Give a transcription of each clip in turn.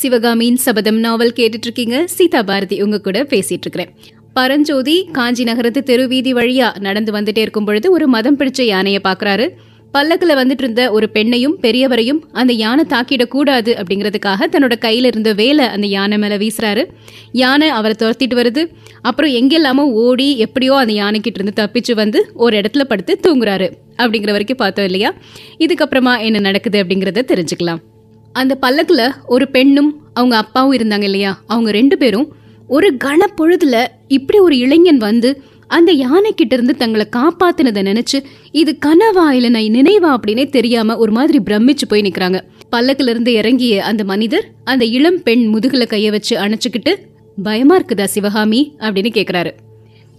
சிவகாமியின் சபதம் நாவல் கேட்டுட்டு இருக்கீங்க சீதா பாரதி உங்க கூட பேசிட்டு இருக்கிறேன் பரஞ்சோதி காஞ்சி நகரத்து தெருவீதி வழியா நடந்து வந்துட்டே இருக்கும் பொழுது ஒரு மதம் பிடிச்ச யானையை பாக்குறாரு. பல்லக்கில் வந்துட்டு இருந்த ஒரு பெண்ணையும் பெரியவரையும் அந்த யானை தாக்கிடக்கூடாது அப்படிங்கிறதுக்காக தன்னோட கையில இருந்த வேலை அந்த யானை மேல வீசுறாரு. யானை அவரை துரத்திட்டு வருது. அப்புறம் எங்கெல்லாமோ ஓடி எப்படியோ அந்த யானைக்கிட்ட இருந்து தப்பிச்சு வந்து ஒரு இடத்துல படுத்து தூங்குறாரு. அப்படிங்கிற வரைக்கும் பார்த்தோம் இல்லையா? இதுக்கப்புறமா என்ன நடக்குது அப்படிங்கிறத தெரிஞ்சுக்கலாம். அந்த பல்லக்கில் ஒரு பெண்ணும் அவங்க அப்பாவும் இருந்தாங்க இல்லையா? அவங்க ரெண்டு பேரும் ஒரு கனப்பொழுதுல இப்படி ஒரு இளைஞன் வந்து அந்த யானை கிட்ட இருந்து தங்களை காப்பாத்தினதை நினைச்சு இது கனவா இல்லை நான் நினைவா அப்படின்னே தெரியாம ஒரு மாதிரி பிரமிச்சு போய் நிக்கிறாங்க. பல்லக்குல இருந்து இறங்கிய அந்த மனிதர் அந்த இளம் பெண் முதுகுல கைய வச்சு அணைச்சுக்கிட்டு பயமா இருக்குதா சிவகாமி? அப்படின்னு கேக்குறாரு.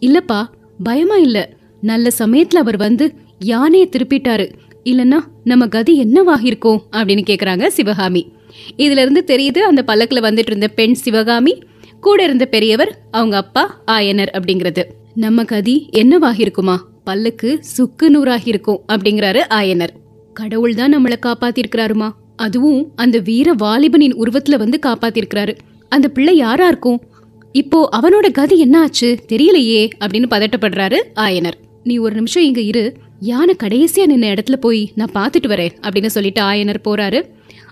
இல்லப்பா பயமா இல்ல. நல்ல சமயத்துல அவர் வந்து யானையை திருப்பிட்டாரு. இல்லைன்னா நம்ம கதி என்னவாகிருக்கோம் அப்படின்னு கேட்குறாங்க சிவகாமி. இதுல இருந்து தெரியுது அந்த பல்லக்கில் வந்துட்டு இருந்த பெண் சிவகாமி கூட இருந்த பெரியவர் அவங்க அப்பா ஆயனர் அப்படிங்கிறது. நம்ம கதி என்னவாகிருக்குமா பல்லுக்கு சுக்கு நூறாகிருக்கும் அப்படிங்கிறாரு ஆயனர். கடவுள் தான் நம்மளை காப்பாத்திருக்கிறாருமா? அதுவும் அந்த வீர வாலிபனின் உருவத்துல வந்து காப்பாத்திருக்கிறாரு. அந்த பிள்ளை யாரா இருக்கும்? இப்போ அவனோட கதி என்ன ஆச்சு தெரியலையே அப்படின்னு பதட்டப்படுறாரு ஆயனர். நீ ஒரு நிமிஷம் இங்க இரு. யானை கடைசியாக நின்ன இடத்துல போய் நான் பார்த்துட்டு வரேன் அப்படின்னு சொல்லிட்டு ஆயனர் போகிறாரு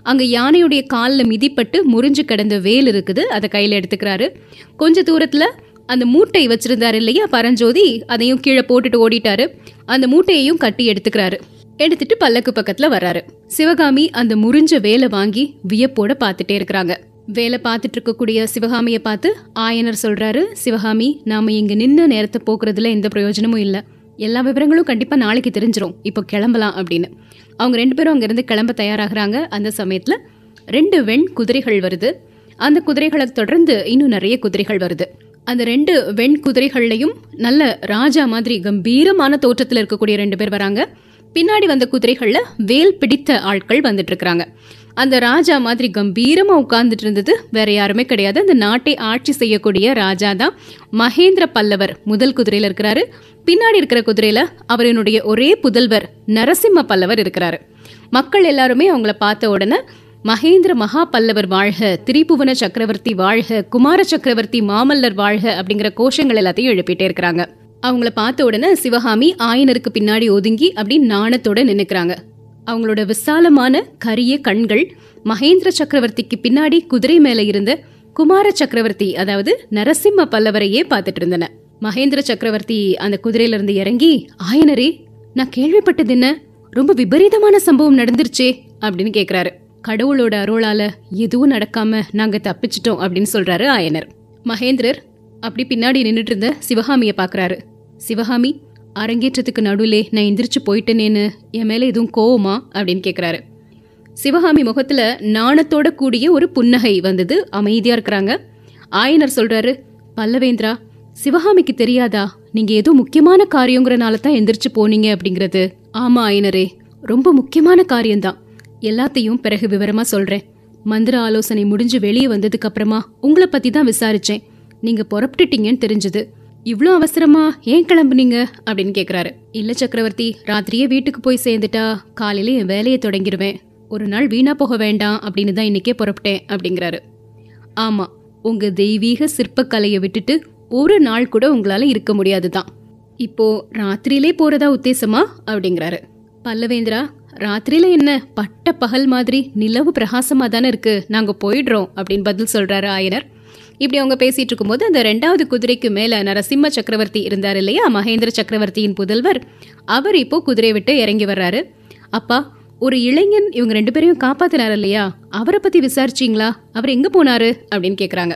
அங்கே யானையுடைய காலில் மிதிப்பட்டு முறிஞ்சு கிடந்த வேல் இருக்குது அதை கையில் எடுத்துக்கிறாரு. கொஞ்ச தூரத்தில் அந்த மூட்டை வச்சிருந்தாரு இல்லையா பரஞ்சோதி அதையும் கீழே போட்டுட்டு ஓடிட்டாரு. அந்த மூட்டையையும் கட்டி எடுத்துக்கிறாரு. எடுத்துட்டு பல்லக்கு பக்கத்தில் வர்றாரு. சிவகாமி அந்த முறிஞ்ச வேலை வாங்கி வியப்போட பார்த்துட்டே இருக்கிறாங்க. வேலை பார்த்துட்டு இருக்கக்கூடிய சிவகாமியை பார்த்து ஆயனர் சொல்கிறாரு சிவகாமி நாம் இங்கே நின்று நேரத்தை போக்குறதுல எந்த பிரயோஜனமும் இல்லை. எல்லா விவரங்களும் கண்டிப்பாக நாளைக்கு தெரிஞ்சிடும் இப்போ கிளம்பலாம் அப்படின்னு. அவங்க ரெண்டு பேரும் அங்கேருந்து கிளம்ப தயாராகிறாங்க. அந்த சமயத்தில் ரெண்டு வெண் குதிரைகள் வருது. அந்த குதிரைகளை தொடர்ந்து இன்னும் நிறைய குதிரைகள் வருது. அந்த ரெண்டு வெண் குதிரைகள்லையும் நல்ல ராஜா மாதிரி கம்பீரமான தோற்றத்தில் இருக்கக்கூடிய ரெண்டு பேர் வராங்க. பின்னாடி வந்த குதிரைகளில் வேல் பிடித்த ஆட்கள் வந்துட்டு இருக்கிறாங்க அந்த ராஜா மாதிரி கம்பீரமா உட்கார்ந்துட்டு இருந்தது வேற யாருமே கிடையாது. அந்த நாட்டை ஆட்சி செய்யக்கூடிய ராஜா தான் மகேந்திர பல்லவர். முதல் குதிரையில இருக்கிறாரு. பின்னாடி இருக்கிற குதிரையில அவரினுடைய ஒரே புதல்வர் நரசிம்ம பல்லவர் இருக்கிறாரு. மக்கள் எல்லாருமே அவங்கள பார்த்த உடனே மகேந்திர மகா பல்லவர் வாழ்க திரிபுவன சக்கரவர்த்தி வாழ்க குமார சக்கரவர்த்தி மாமல்லர் வாழ்க அப்படிங்கிற கோஷங்கள் எல்லாத்தையும் எழுப்பிட்டே இருக்கிறாங்க. அவங்கள பார்த்த உடனே சிவகாமி ஆயனருக்கு பின்னாடி ஒதுங்கி அப்படி நாணத்தோட நின்னுக்கிறாங்க. அவங்களோட விசாலமான கரிய கண்கள் மகேந்திர சக்கரவர்த்திக்கு பின்னாடி குதிரை மேல இருந்த குமார சக்கரவர்த்தி அதாவது நரசிம்ம பல்லவரையே பார்த்துட்டு இருந்தன. மகேந்திர சக்கரவர்த்தி அந்த குதிரையில இருந்து இறங்கி ஆயனரே நான் கேள்விப்பட்டது என்ன? ரொம்ப விபரீதமான சம்பவம் நடந்துருச்சே அப்படின்னு கேக்குறாரு. கடவுளோட அருளால எதுவும் நடக்காம நாங்க தப்பிச்சிட்டோம் அப்படின்னு சொல்றாரு ஆயனர். மகேந்திரர் அப்படி பின்னாடி நின்னுட்டு இருந்த சிவகாமிய பாக்குறாரு. சிவகாமி அரங்கேற்றத்துக்கு நடுவிலே நான் எந்திரிச்சு போயிட்டேனேன்னு என் மேலே எதுவும் கோவமா? அப்படின்னு கேட்குறாரு சிவகாமி முகத்தில் நாணத்தோட கூடிய ஒரு புன்னகை வந்தது. அமைதியாக இருக்கிறாங்க. ஆயனர் சொல்கிறாரு பல்லவேந்திரா சிவகாமிக்கு தெரியாதா? நீங்கள் ஏதோ முக்கியமான காரியங்கிறனால தான் எந்திரிச்சு போனீங்க அப்படிங்கிறது. ஆமாம் ஆயனரே. ரொம்ப முக்கியமான காரியம்தான். எல்லாத்தையும் பிறகு விவரமாக சொல்கிறேன் மந்திர ஆலோசனை முடிஞ்சு வெளியே வந்ததுக்கப்புறமா உங்களை பற்றி தான் விசாரித்தேன் நீங்கள் புறப்பட்டுட்டீங்கன்னு தெரிஞ்சது. இவ்வளோ அவசரமா ஏன் கிளம்புனீங்க? அப்படின்னு கேட்குறாரு இல்லை சக்கரவர்த்தி ராத்திரியே வீட்டுக்கு போய் சேர்ந்துட்டா காலையில என் வேலையை தொடங்கிருவேன். ஒரு நாள் வீணா போக வேண்டாம் அப்படின்னு தான் இன்னைக்கே புறப்பட்டேன் அப்படிங்கிறாரு. ஆமா உங்க தெய்வீக சிற்பக்கலையை விட்டுட்டு ஒரு நாள் கூட உங்களால இருக்க முடியாது தான் இப்போ ராத்திரியிலே போறதா உத்தேசமா? அப்படிங்கிறாரு. பல்லவேந்திரா ராத்திரியில என்ன பட்ட பகல் மாதிரி நிலவு பிரகாசமா தானே இருக்கு? நாங்க போயிடுறோம் அப்படின்னு பதில் சொல்றாரு ஆயனர். இப்படி அவங்க பேசிட்டு இருக்கும்போது அந்த ரெண்டாவது குதிரைக்கு மேல நரசிம்ம சக்கரவர்த்தி இருந்தார் இல்லையா? மகேந்திர சக்கரவர்த்தியின் புதல்வர். அவர் இப்போ குதிரை விட்டு இறங்கி வர்றாரு. அப்பா ஒரு இளைஞன் இவங்க ரெண்டு பேரையும் காப்பாத்தினார் இல்லையா? அவரை பத்தி விசாரிச்சீங்களா? அவர் எங்க போனாரு? அப்படின்னு கேக்குறாங்க.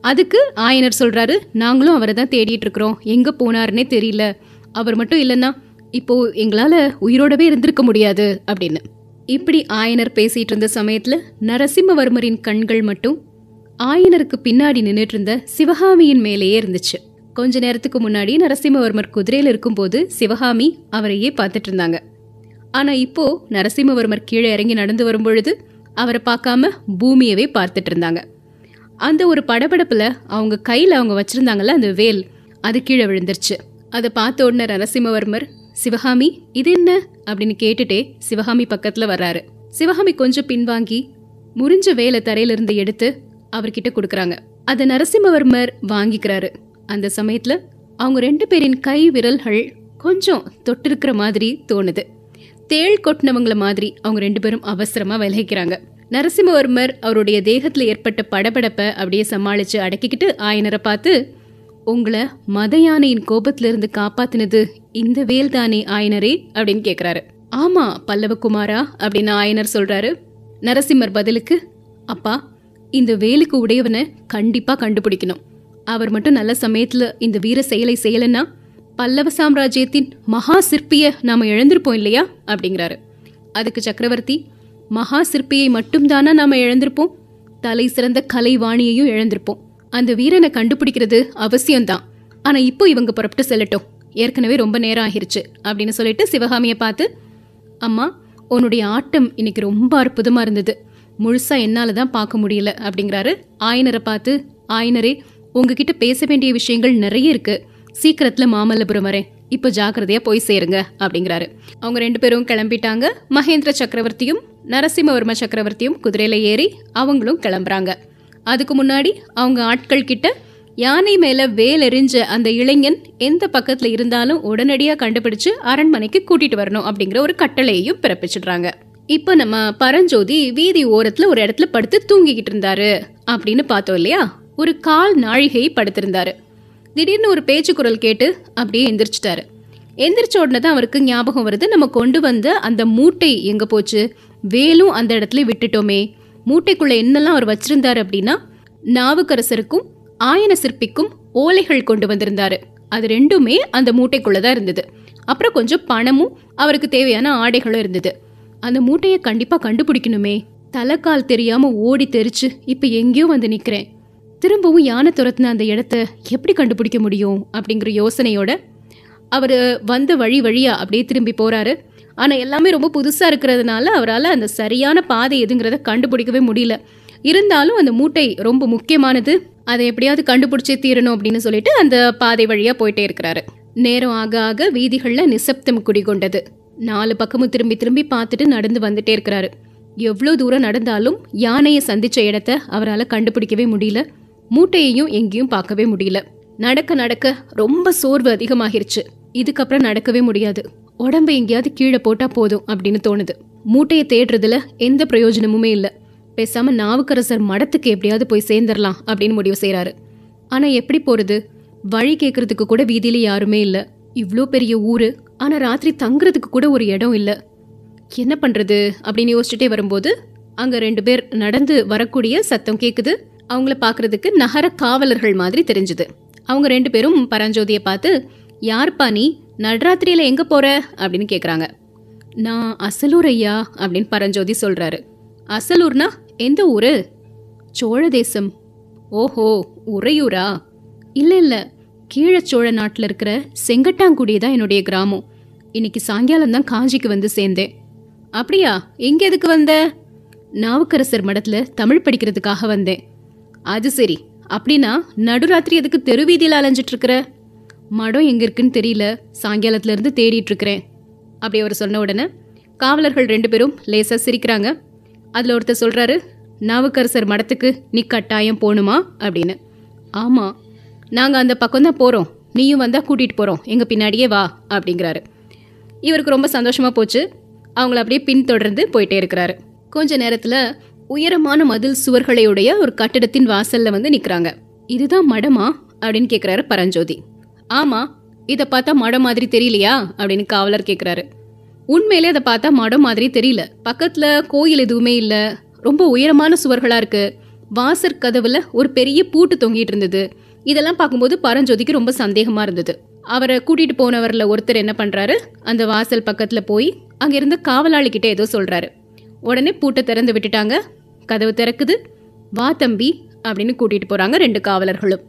அதுக்கு ஆயனர் சொல்றாரு நாங்களும் அவரை தான் தேடிட்டு இருக்கிறோம். எங்க போனாருன்னே தெரியல. அவர் மட்டும் இல்லைன்னா இப்போ எங்களால உயிரோடவே இருந்திருக்க முடியாது. அப்படின்னு. இப்படி ஆயனர் பேசிட்டு இருந்த சமயத்துல நரசிம்மவர்மரின் கண்கள் மட்டும் ஆயனருக்கு பின்னாடி நின்றுட்டு இருந்த சிவகாமியின் மேலேயே இருந்துச்சு. கொஞ்ச நேரத்துக்கு முன்னாடி நரசிம்மவர்மர் குதிரையில இருக்கும்போது சிவகாமி அவரையே பார்த்துட்டு இருந்தாங்க ஆனா இப்போ நரசிம்மவர்மர் கீழே இறங்கி நடந்து வரும்பொழுது அவரை பார்க்காம பூமியவே பார்த்துட்டு இருந்தாங்க அந்த ஒரு படபடப்புல அவங்க கையில அவங்க வச்சிருந்தாங்கல்ல அந்த வேல் அது கீழே விழுந்துருச்சு. அதை பார்த்த உடனே நரசிம்மவர்மர் சிவகாமி இது என்ன? அப்படின்னு கேட்டுட்டே சிவகாமி பக்கத்துல வர்றாரு. சிவகாமி கொஞ்சம் பின்வாங்கி முறிஞ்ச வேலை தரையிலிருந்து எடுத்து அவர்கிட்ட கொடுக்கறாங்க. அதை நரசிம்மவர்மர் வாங்கிக்கிறாரு. அந்த சமயத்துல அவங்க ரெண்டு பேரின் கை விரல்கள் கொஞ்சம் தொட்டிருக்கிற மாதிரி தோணுது. தேள் கொட்டினவங்கள மாதிரி அவங்க ரெண்டு பேரும் அவசரமா விலகிக்கிறாங்க. நரசிம்மவர்மர் அவருடைய தேகத்துல ஏற்பட்ட படபடப்பை அப்படியே சமாளிச்சு அடக்கிக்கிட்டு ஆயனரை பார்த்து உங்களை மத யானையின் கோபத்துல இருந்து காப்பாத்தினது இந்த வேல் தானே ஆயனரே? அப்படின்னு கேக்குறாரு. ஆமா பல்லவகுமாரா? அப்படின்னு ஆயனர் சொல்றாரு. நரசிம்மர் பதிலுக்கு அப்பா இந்த வேலுக்கு உடையவனை கண்டிப்பா கண்டுபிடிக்கணும். அவர் மட்டும் நல்ல சமயத்துல இந்த வீர செயலை செய்யலன்னா பல்லவ சாம்ராஜ்யத்தின் மகா சிற்பிய நாம இழந்திருப்போம் இல்லையா? அப்படிங்கிறாரு. அதுக்கு சக்கரவர்த்தி மகா சிற்பியை மட்டும்தானா நாம இழந்திருப்போம்? தலை சிறந்த கலைவாணியையும் இழந்திருப்போம். அந்த வீரனை கண்டுபிடிக்கிறது அவசியம்தான். ஆனா இப்போ இவங்க புறப்பட்டு செல்லட்டும். ஏற்கனவே ரொம்ப நேரம் ஆகிருச்சு அப்படின்னு சொல்லிட்டு சிவகாமியை பார்த்து அம்மா உன்னுடைய ஆட்டம் இன்னைக்கு ரொம்ப அற்புதமா இருந்தது. முழுசா என்னால தான் பார்க்க முடியல அப்படிங்கிறாரு. ஆயனரை பார்த்து ஆயனரே உங்ககிட்ட பேச வேண்டிய விஷயங்கள் நிறைய இருக்கு. சீக்கிரத்துல மாமல்லபுரம் வரேன். இப்போ ஜாக்கிரதையா போய் சேருங்க அப்படிங்கிறாரு. அவங்க ரெண்டு பேரும் கிளம்பிட்டாங்க. மகேந்திர சக்கரவர்த்தியும் நரசிம்மவர்ம சக்கரவர்த்தியும் குதிரையில ஏறி அவங்களும் கிளம்புறாங்க. அதுக்கு முன்னாடி அவங்க ஆட்கள் கிட்ட யானை மேல வேல் எறிஞ்ச அந்த இளைஞன் எந்த பக்கத்துல இருந்தாலும் உடனடியாக கண்டுபிடிச்சு அரண்மனைக்கு கூட்டிட்டு வரணும் அப்படிங்கிற ஒரு கட்டளையையும் பிறப்பிச்சிடுறாங்க. இப்போ நம்ம பரஞ்சோதி வீதி ஓரத்துல ஒரு இடத்துல படுத்து தூங்கிக்கிட்டு இருந்தாரு அப்படின்னு பார்த்தோம் இல்லையா? ஒரு கால் நாழிகை படுத்திருந்தாரு. திடீர்னு ஒரு பேச்சு குரல் கேட்டு அப்படியே எந்திரிச்சிட்டாரு. எந்திரிச்ச உடனே தான் அவருக்கு ஞாபகம் வருது நம்ம கொண்டு வந்த அந்த மூட்டை எங்க போச்சு? வேலும் அந்த இடத்துல விட்டுட்டோமே. மூட்டைக்குள்ள என்னெல்லாம் அவர் வச்சிருந்தாரு அப்படின்னா நாவுக்கரசருக்கும் ஆயன சிற்பிக்கும் ஓலைகள் கொண்டு வந்திருந்தாரு. அது ரெண்டுமே அந்த மூட்டைக்குள்ள தான் இருந்தது. அப்புறம் கொஞ்சம் பணமும் அவருக்கு தேவையான ஆடைகளும் இருந்தது. அந்த மூட்டையை கண்டிப்பா கண்டுபிடிக்கணுமே. தலைக்கால் தெரியாம ஓடி தெரிச்சு இப்ப எங்கேயோ வந்து நிக்கிறேன். திரும்பவும் யானை துரத்துன அந்த இடத்த எப்படி கண்டுபிடிக்க முடியும் அப்படிங்கிற யோசனையோட அவர் வந்த வழி வழியா அப்படியே திரும்பி போறாரு. ஆனால் எல்லாமே ரொம்ப புதுசாக இருக்கிறதுனால அவரால் அந்த சரியான பாதை எதுங்கிறத கண்டுபிடிக்கவே முடியல. இருந்தாலும் அந்த மூட்டை ரொம்ப முக்கியமானது. அதை எப்படியாவது கண்டுபிடிச்சே தீரணும் அப்படின்னு சொல்லிட்டு அந்த பாதை வழியாக போயிட்டே இருக்கிறாரு. நேரம் ஆக ஆக வீதிகளில் நிசப்தம் குடிகொண்டது. நாலு பக்கமும் திரும்பி திரும்பி பார்த்துட்டு நடந்து வந்துட்டே இருக்கிறாரு. எவ்வளோ தூரம் நடந்தாலும் யானையை சந்தித்த இடத்த அவரால் கண்டுபிடிக்கவே முடியல. மூட்டையையும் எங்கேயும் பார்க்கவே முடியல. நடக்க நடக்க ரொம்ப சோர்வு அதிகமாகிருச்சு. இதுக்கப்புறம் நடக்கவே முடியாது. உடம்பு எங்கேயாவது கீழே போட்டால் போதும் அப்படின்னு தோணுது. மூட்டையை தேடுறதுல எந்த பிரயோஜனமுமே இல்லை. பேசாமல் நாவுக்கரசர் மடத்துக்கு எப்படியாவது போய் சேர்ந்துடலாம் அப்படின்னு முடிவு செய்கிறாரு ஆனால் எப்படி போகிறது வழி கேட்குறதுக்கு கூட வீதியில் யாருமே இல்லை. இவ்வளோ பெரிய ஊர் ஆனால் ராத்திரி தங்குறதுக்கு கூட ஒரு இடம் இல்லை. என்ன பண்ணுறது அப்படின்னு யோசிச்சுட்டே வரும்போது அங்கே ரெண்டு பேர் நடந்து வரக்கூடிய சத்தம் கேட்குது அவங்கள பார்க்கறதுக்கு நகர காவலர்கள் மாதிரி தெரிஞ்சுது. அவங்க ரெண்டு பேரும் பரஞ்சோதியை பார்த்து யார்ப்பா நீ? நடராத்திரியில் எங்கே போற? அப்படின்னு கேட்குறாங்க நான் அசலூர் ஐயா அப்படின்னு பரஞ்சோதி சொல்கிறாரு அசலூர்னா எந்த ஊர்? சோழ தேசம். ஓஹோ உறையூரா? இல்லை இல்லை. கீழ சோழ நாட்டில் இருக்கிற செங்கட்டாங்குடி தான் என்னுடைய கிராமம். இன்னைக்கு சாயங்காலம் தான் காஞ்சிக்கு வந்து சேர்ந்தேன். அப்படியா? எங்க எதுக்கு வந்த? நாவுக்கரசர் மடத்துல தமிழ் படிக்கிறதுக்காக வந்தேன். அது சரி. அப்படின்னா நடுராத்திரி எதுக்கு தெருவீதியில் அலைஞ்சிட்டு இருக்கிற? மடம் எங்க இருக்குன்னு தெரியல. சாயங்காலத்துல இருந்து தேடிட்டு இருக்கிறேன். அப்படி அவர் சொன்ன உடனே காவலர்கள் ரெண்டு பேரும் லேசா சிரிக்கிறாங்க. அதுல ஒருத்தர் சொல்றாரு நாவுக்கரசர் மடத்துக்கு நீ கட்டாயம் போகணுமா? அப்படின்னு. ஆமா. நாங்க அந்த பக்கம் தான் போறோம். நீயும் வந்தா கூட்டிட்டு போறோம். எங்க பின்னாடியே வா அப்படிங்கிறாரு. இவருக்கு ரொம்ப சந்தோஷமாக போச்சு. அவங்கள அப்படியே பின்தொடர்ந்து போயிட்டே இருக்கிறாரு. கொஞ்ச நேரத்தில் உயரமான மதில் சுவர்களையுடைய ஒரு கட்டிடத்தின் வாசல்ல வந்து நிற்கிறாங்க இதுதான் மடமா? அப்படின்னு கேட்குறாரு பரஞ்சோதி. ஆமாம் இதை பார்த்தா மடம் மாதிரி தெரியலையா? அப்படின்னு காவலர் கேட்குறாரு உண்மையிலே அதை பார்த்தா மடம் மாதிரி தெரியல. பக்கத்தில் கோயில் எதுவுமே இல்லை. ரொம்ப உயரமான சுவர்களாக இருக்குது வாசற் கதவில் ஒரு பெரிய பூட்டு தொங்கிட்டு இருந்தது. இதெல்லாம் பார்க்கும்போது பரஞ்சோதிக்கு ரொம்ப சந்தேகமாக இருந்தது. அவரை கூட்டிகிட்டு போனவரில் ஒருத்தர் என்ன பண்ணுறாரு அந்த வாசல் பக்கத்தில் போய் அங்கேருந்து இருந்த ஏதோ சொல்கிறாரு உடனே பூட்டை திறந்து விட்டுட்டாங்க. கதவு திறக்குது. வா தம்பி அப்படின்னு கூட்டிகிட்டு போகிறாங்க ரெண்டு காவலர்களும்.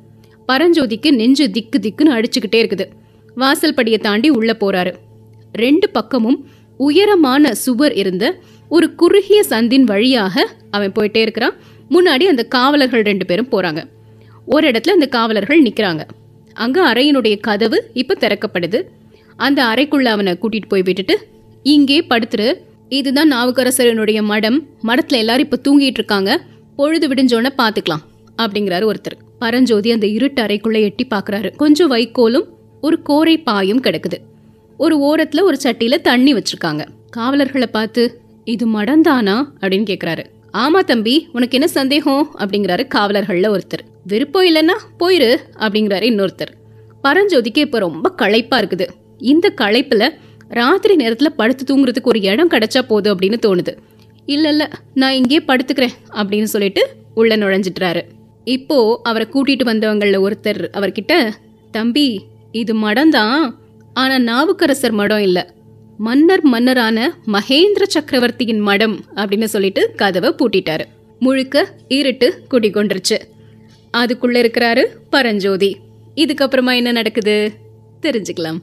பரஞ்சோதிக்கு நெஞ்சு திக்கு திக்குன்னு அடிச்சுக்கிட்டே இருக்குது. வாசல் படியை தாண்டி உள்ளே போகிறாரு ரெண்டு பக்கமும் உயரமான சுவர் இருந்த ஒரு குறுகிய சந்தின் வழியாக அவன் போயிட்டே இருக்கிறான். முன்னாடி அந்த காவலர்கள் ரெண்டு பேரும் போகிறாங்க ஒரு இடத்துல அந்த காவலர்கள் நிற்கிறாங்க அங்க அறையினுடைய கதவு இப்ப திறக்கப்படுது. அந்த அறைக்குள்ள அவனை கூட்டிட்டு போய் விட்டுட்டு இங்கே படுத்துரு. இதுதான் நாவுக்கரசரனுடைய மடம். மடத்துல எல்லாரும் இப்ப தூங்கிட்டு இருக்காங்க. பொழுது விடிஞ்சோன பாத்துக்கலாம் அப்படிங்கிறாரு ஒருத்தர். பரஞ்சோதி அந்த இருட்டு அறைக்குள்ள எட்டி பாக்குறாரு. கொஞ்சம் வைக்கோலும் ஒரு கோரை பாயும் கிடக்குது. ஒரு ஓரத்துல ஒரு சட்டியில தண்ணி வச்சிருக்காங்க. காவலர்களை பார்த்து இது மடந்தானா? அப்படின்னு கேக்குறாரு. ஆமா தம்பி உனக்கு என்ன சந்தேகம்? அப்படிங்கிறாரு காவலர்கள்ல ஒருத்தர். விருப்பம் இல்லைன்னா போயிரு அப்படிங்கிறாரு இன்னொருத்தர். பரஞ்சோதிக்கு இப்போ ரொம்ப களைப்பாக இருக்குது. இந்த களைப்பில் ராத்திரி நேரத்தில் படுத்து தூங்குறதுக்கு ஒரு இடம் கிடைச்சா போதும் அப்படின்னு தோணுது. இல்லை இல்லை நான் இங்கேயே படுத்துக்கிறேன் அப்படின்னு சொல்லிட்டு உள்ள நுழைஞ்சிட்டுறாரு இப்போ அவரை கூட்டிகிட்டு வந்தவங்களில் ஒருத்தர் அவர்கிட்ட தம்பி இது மடம்தான் ஆனால் நாவுக்கரசர் மடம் இல்லை. மன்னர் மன்னரான மகேந்திர சக்கரவர்த்தியின் மடம் அப்படின்னு சொல்லிட்டு கதவை பூட்டிட்டாரு. முழுக்க இருட்டு குடிகொண்டுருச்சு. அதுக்குள்ள இருக்கிறாரு பரஞ்சோதி. இதுக்கப்புறமா என்ன நடக்குது? தெரிஞ்சுக்கலாம்.